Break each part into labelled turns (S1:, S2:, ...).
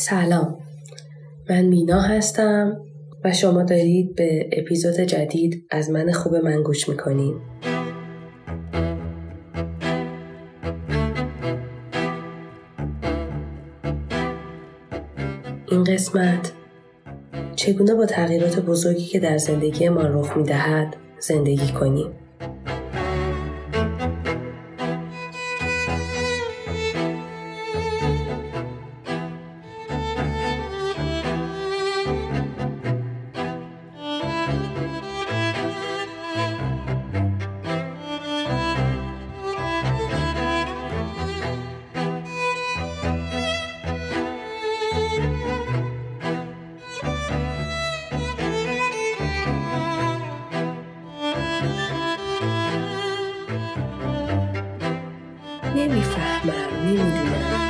S1: سلام. من مینا هستم و شما دارید به اپیزود جدید از من خوب من گوش می‌کنید این قسمت چگونه با تغییرات بزرگی که در زندگی ما رخ می‌دهد زندگی کنیم؟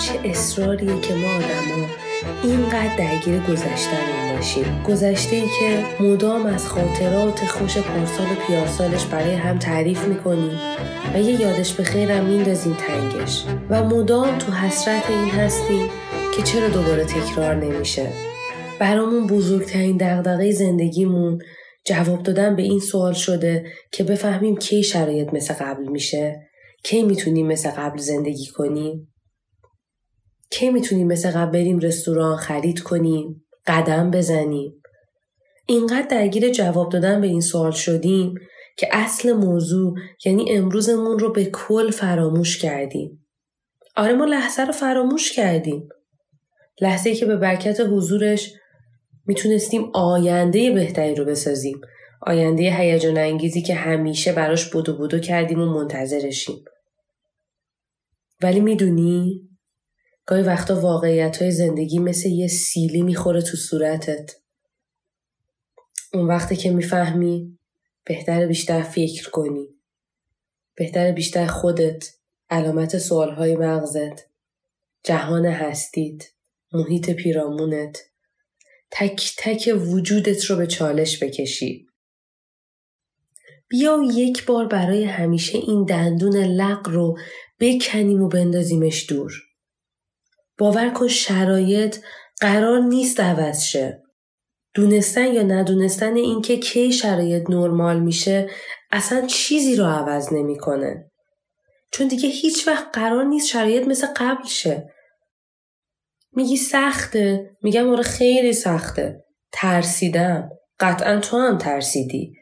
S1: چه اصراریه که ما آدما اینقدر درگیر گذشتن باشیم. گذشته ای که مدام از خاطرات خوش پارسال و پیارسالش برای هم تعریف می‌کنیم و یه یادش به خیرم میندازیم تنگش. و مدام تو حسرت این هستیم که چرا دوباره تکرار نمیشه. برامون بزرگترین دغدغه زندگیمون جواب دادن به این سوال شده که بفهمیم کی شرایط مثل قبل میشه کی می‌تونیم مثل قبل زندگی کنیم؟ کی می‌تونیم مثل قبل بریم رستوران خرید کنیم؟ قدم بزنیم؟ اینقدر درگیر جواب دادن به این سوال شدیم که اصل موضوع یعنی امروزمون رو به کل فراموش کردیم. آره ما لحظه رو فراموش کردیم. لحظه که به برکت حضورش می‌تونستیم آینده بهتری رو بسازیم. آینده هیجان انگیزی که همیشه براش بودو بودو کردیم و منتظرشیم. ولی می‌دونی گاهی وقتا واقعیت های زندگی مثل یه سیلی می‌خوره تو صورتت. اون وقتی که می‌فهمی بهتر بیشتر فکر کنی. بهتر بیشتر خودت، علامت سوالهای مغزت، جهان هستید، محیط پیرامونت، تک تک وجودت رو به چالش بکشی. بیا یک بار برای همیشه این دندون لق رو بکنیم و بندازیمش دور. باور کن شرایط قرار نیست عوض شه. دونستن یا ندونستن اینکه کی شرایط نرمال میشه اصلا چیزی رو عوض نمی‌کنه. چون دیگه هیچ وقت قرار نیست شرایط مثل قبل شه. میگی سخته میگم آره خیلی سخته ترسیدم قطعا تو هم ترسیدی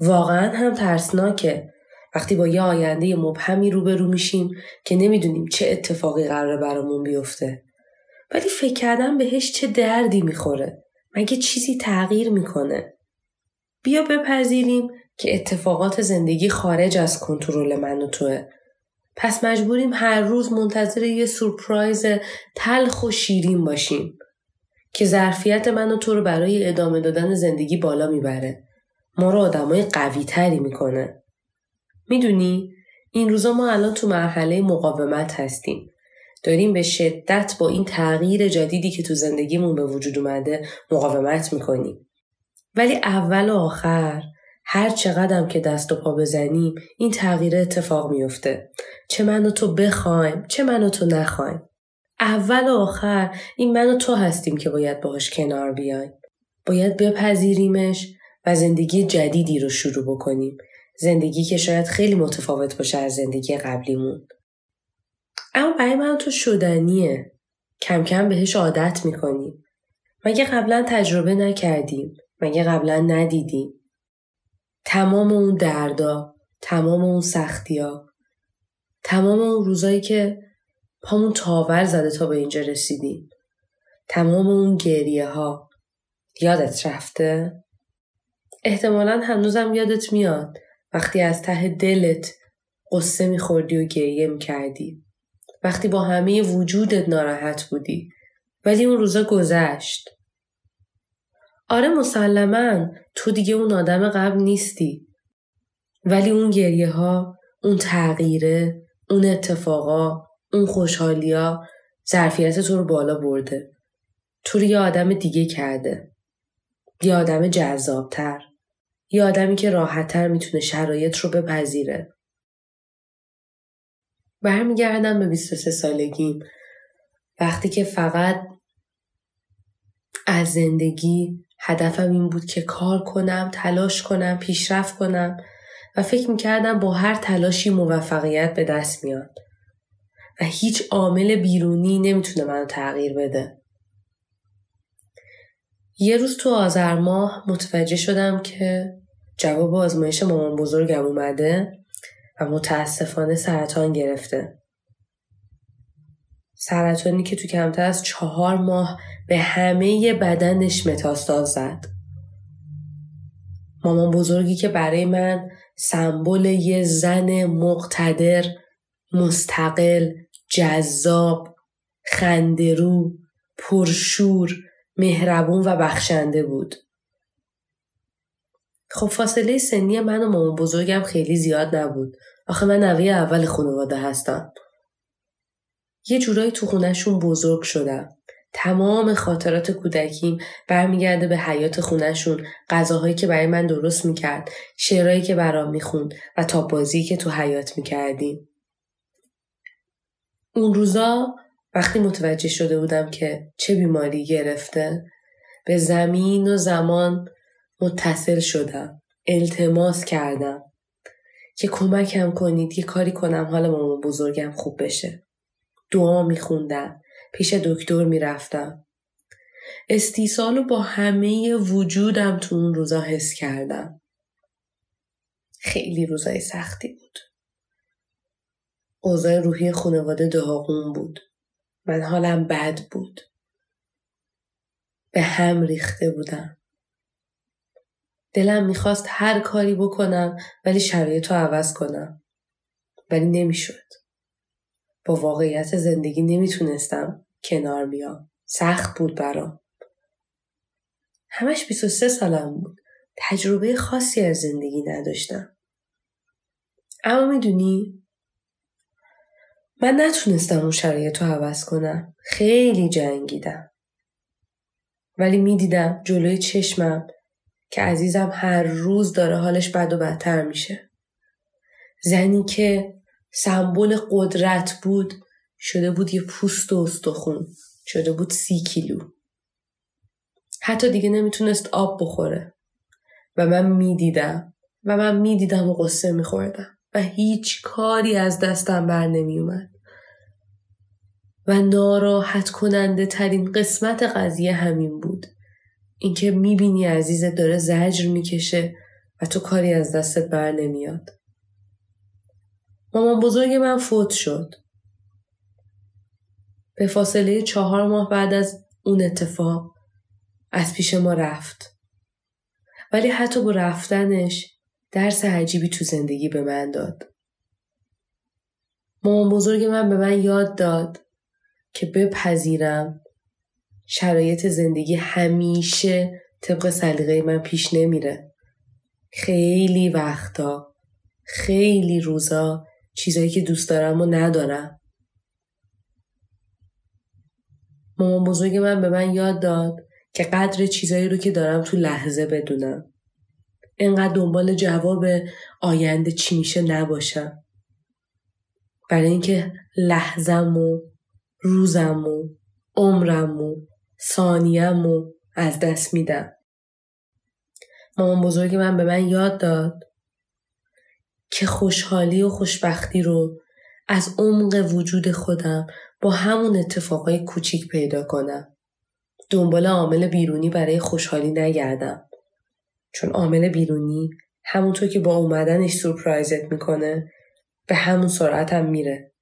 S1: واقعا هم ترسناکه وقتی با یه آینده مبهمی روبرو میشیم که نمی‌دونیم چه اتفاقی قراره برامون بیفته. ولی فکر کردن بهش چه دردی می‌خوره. مگه چیزی تغییر می‌کنه؟ بیا بپذیریم که اتفاقات زندگی خارج از کنترل من و توه. پس مجبوریم هر روز منتظر یه سورپرایز تلخ و شیرین باشیم که ظرفیت من و تو رو برای ادامه دادن زندگی بالا می‌بره. ما رو آدمای قوی تری می‌کنه. می‌دونی این روزا ما الان تو مرحله مقاومت هستیم. داریم به شدت با این تغییر جدیدی که تو زندگیمون به وجود اومده مقاومت می‌کنیم. ولی اول و آخر هر چقدرم که دست و پا بزنیم این تغییر اتفاق میفته چه من و تو بخوایم چه من و تو نخوایم. اول و آخر این من و تو هستیم که باید باهاش کنار بیایم. باید بپذیریمش و زندگی جدیدی رو شروع بکنیم. زندگی که شاید خیلی متفاوت باشه از زندگی قبلیمون. اما برای من تو شدنیه. کم کم بهش عادت می‌کنیم مگه قبلا تجربه نکردیم؟ مگه قبلا ندیدیم؟ تمام اون دردا تمام اون سختیا تمام اون روزایی که پامون تاور زده تا به اینجا رسیدیم. تمام اون گریه ها یادت رفته؟ احتمالا هنوزم یادت میاد. وقتی از ته دلت قصه میخوردی و گریه می‌کردی وقتی با همه وجودت ناراحت بودی. ولی اون روزا گذشت. آره مسلما تو دیگه اون آدم قبل نیستی. ولی اون گریه ها اون تغییره اون اتفاقا اون خوشحالیا ظرفیت تو رو بالا برده. تو رو یه آدم دیگه کرده. یه آدم جذابتر. یه آدمی که راحتتر می‌تونه شرایط رو بپذیره. برمیگردم به 23 سالگیم. وقتی که فقط از زندگی هدفم این بود که کار کنم، تلاش کنم، پیشرفت کنم و فکر می‌کردم با هر تلاشی موفقیت به دست میاد. و هیچ عامل بیرونی نمی‌تونه منو تغییر بده. یه روز تو آذر ماه متوجه شدم که جواب آزمایش مامان بزرگم اومده و متاسفانه سرطان گرفته. سرطانی که تو کمتر از چهار ماه به همه بدنش متاستاز زد. مامان بزرگی که برای من سمبل یه زن مقتدر، مستقل، جذاب، خندرو، پرشور، مهربون و بخشنده بود. خب فاصله سنی من و مامان بزرگم خیلی زیاد نبود. آخه من نوی اول خانواده هستم. یه جورایی تو خونهشون بزرگ شدم. تمام خاطرات کودکیم برمیگرده به حیات خونهشون غذاهایی که برای من درست می‌کرد شعرهایی که برام می‌خوند و تا بازی که تو حیات می‌کردیم اون روزا وقتی متوجه شده بودم که چه بیماری گرفته به زمین و زمان متصل شدم. التماس کردم. که کمکم کنید یه کاری کنم حال مامان بزرگم خوب بشه. دعا میخوندم. پیش دکتر می‌رفتم. استیصال رو با همه وجودم تو اون روزا حس کردم. خیلی روزای سختی بود. اوضاع روحی خانواده داغون بود. من حالم بد بود. به هم ریخته بودم. دلم می‌خواست هر کاری بکنم ولی شرایط رو عوض کنم. ولی نمی‌شد. با واقعیت زندگی نمی‌تونستم کنار بیام. سخت بود برام. همش 23 سالم بود. تجربه خاصی از زندگی نداشتم. اما می‌دونی من نتونستم اون شرایط رو عوض کنم. خیلی جنگیدم. ولی می‌دیدم جلوی چشمم که عزیزم هر روز داره حالش بد و بدتر میشه. زنی که سمبل قدرت بود شده بود یه پوست و استخون شده بود سی کیلو. حتی دیگه نمی‌تونست آب بخوره. و من می‌دیدم و من می‌دیدم و قصه میخوردم. و هیچ کاری از دستم بر نمیومد و ناراحت کننده ترین قسمت قضیه همین بود. اینکه می‌بینی عزیزت داره زجر می‌کشه و تو کاری از دستت بر نمیاد مامان بزرگ من فوت شد به فاصله چهار ماه بعد از اون اتفاق از پیش ما رفت. ولی حتی با رفتنش درس عجیبی تو زندگی به من داد. مامان بزرگ من به من یاد داد که بپذیرم شرایط زندگی همیشه طبق سلیقه من پیش نمیره. خیلی وقتا خیلی روزا چیزایی که دوست دارم و ندارم. مامان بزرگ من به من یاد داد که قدر چیزایی رو که دارم تو لحظه بدونم. انقدر دنبال جواب آینده چی میشه نباشم. برای اینکه لحظم و روزم و عمرم و ثانیم و از دست میدم. مامان بزرگ من به من یاد داد که خوشحالی و خوشبختی رو از عمق وجود خودم با همون اتفاقای کوچیک پیدا کنم. دنبال عامل بیرونی برای خوشحالی نگردم. چون عامل بیرونی همونطور که با اومدنش سورپرایزت می‌کنه به همون سرعت هم میره.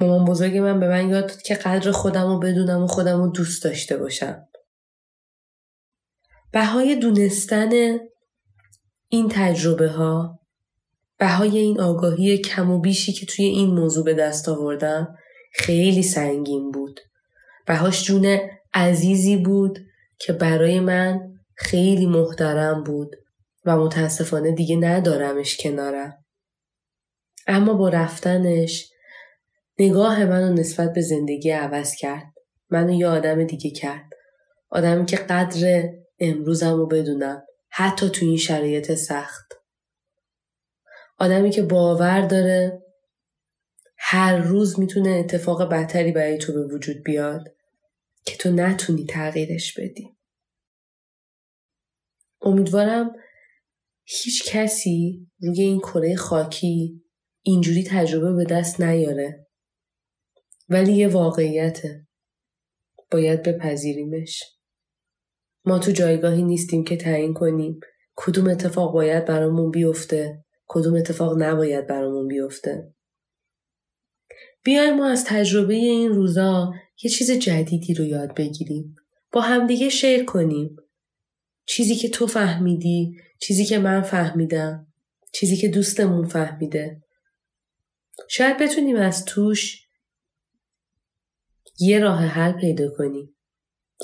S1: مامان بزرگ من به من یاد داد که قدر خودم رو بدونم و خودم رو دوست داشته باشم. بهای دونستن این تجربه ها بهای این آگاهی کم و بیشی که توی این موضوع به دست آوردم خیلی سنگین بود. بهاش جون عزیزی بود که برای من خیلی محترم بود و متاسفانه دیگه ندارمش کنارم. اما با رفتنش نگاه منو نسبت به زندگی عوض کرد. منو یه آدم دیگه کرد. آدمی که قدر امروزم رو بدونم. حتی تو این شرایط سخت. آدمی که باور داره هر روز می‌تونه اتفاق بدتری برای تو به وجود بیاد که تو نتونی تغییرش بدی. امیدوارم هیچ کسی روی این کره خاکی اینجوری تجربه به دست نیاره. ولی یه واقعیته. باید بپذیریمش. ما تو جایگاهی نیستیم که تعیین کنیم کدوم اتفاق باید برامون بیفته کدوم اتفاق نباید برامون بیفته. بیایم ما از تجربه این روزا یه چیز جدیدی رو یاد بگیریم. با همدیگه شیر کنیم. چیزی که تو فهمیدی، چیزی که من فهمیدم، چیزی که دوستمون فهمیده. شاید بتونیم از توش یه راه حل پیدا کنیم.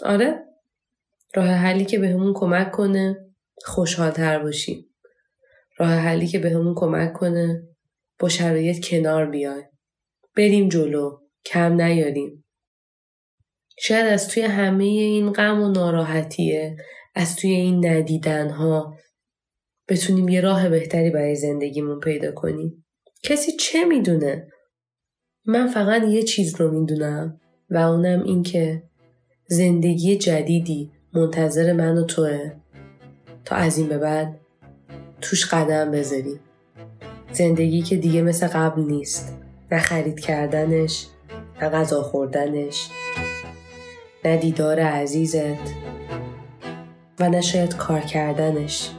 S1: آره؟ راه حلی که بهمون کمک کنه خوشحالتر باشیم. راه حلی که بهمون کمک کنه با شرایط کنار بیایم. بریم جلو. کم نیاریم. شاید از توی همه این غم و ناراحتیه از توی این ندیدن ها بتونیم یه راه بهتری برای زندگیمون پیدا کنیم. کسی چه می‌دونه؟ من فقط یه چیز رو می‌دونم و اونم این که زندگی جدیدی منتظر من و توه تا از این به بعد توش قدم بذاریم. زندگی که دیگه مثل قبل نیست. نه خرید کردنش، نه غذا خوردنش، نه دیدار عزیزت و نه شاید کار کردنش.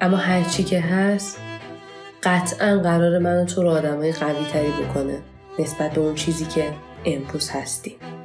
S1: اما هرچی که هست قطعا قرار من و تو رو آدمای قوی تری بکنه نسبت به اون چیزی که امروز هستیم.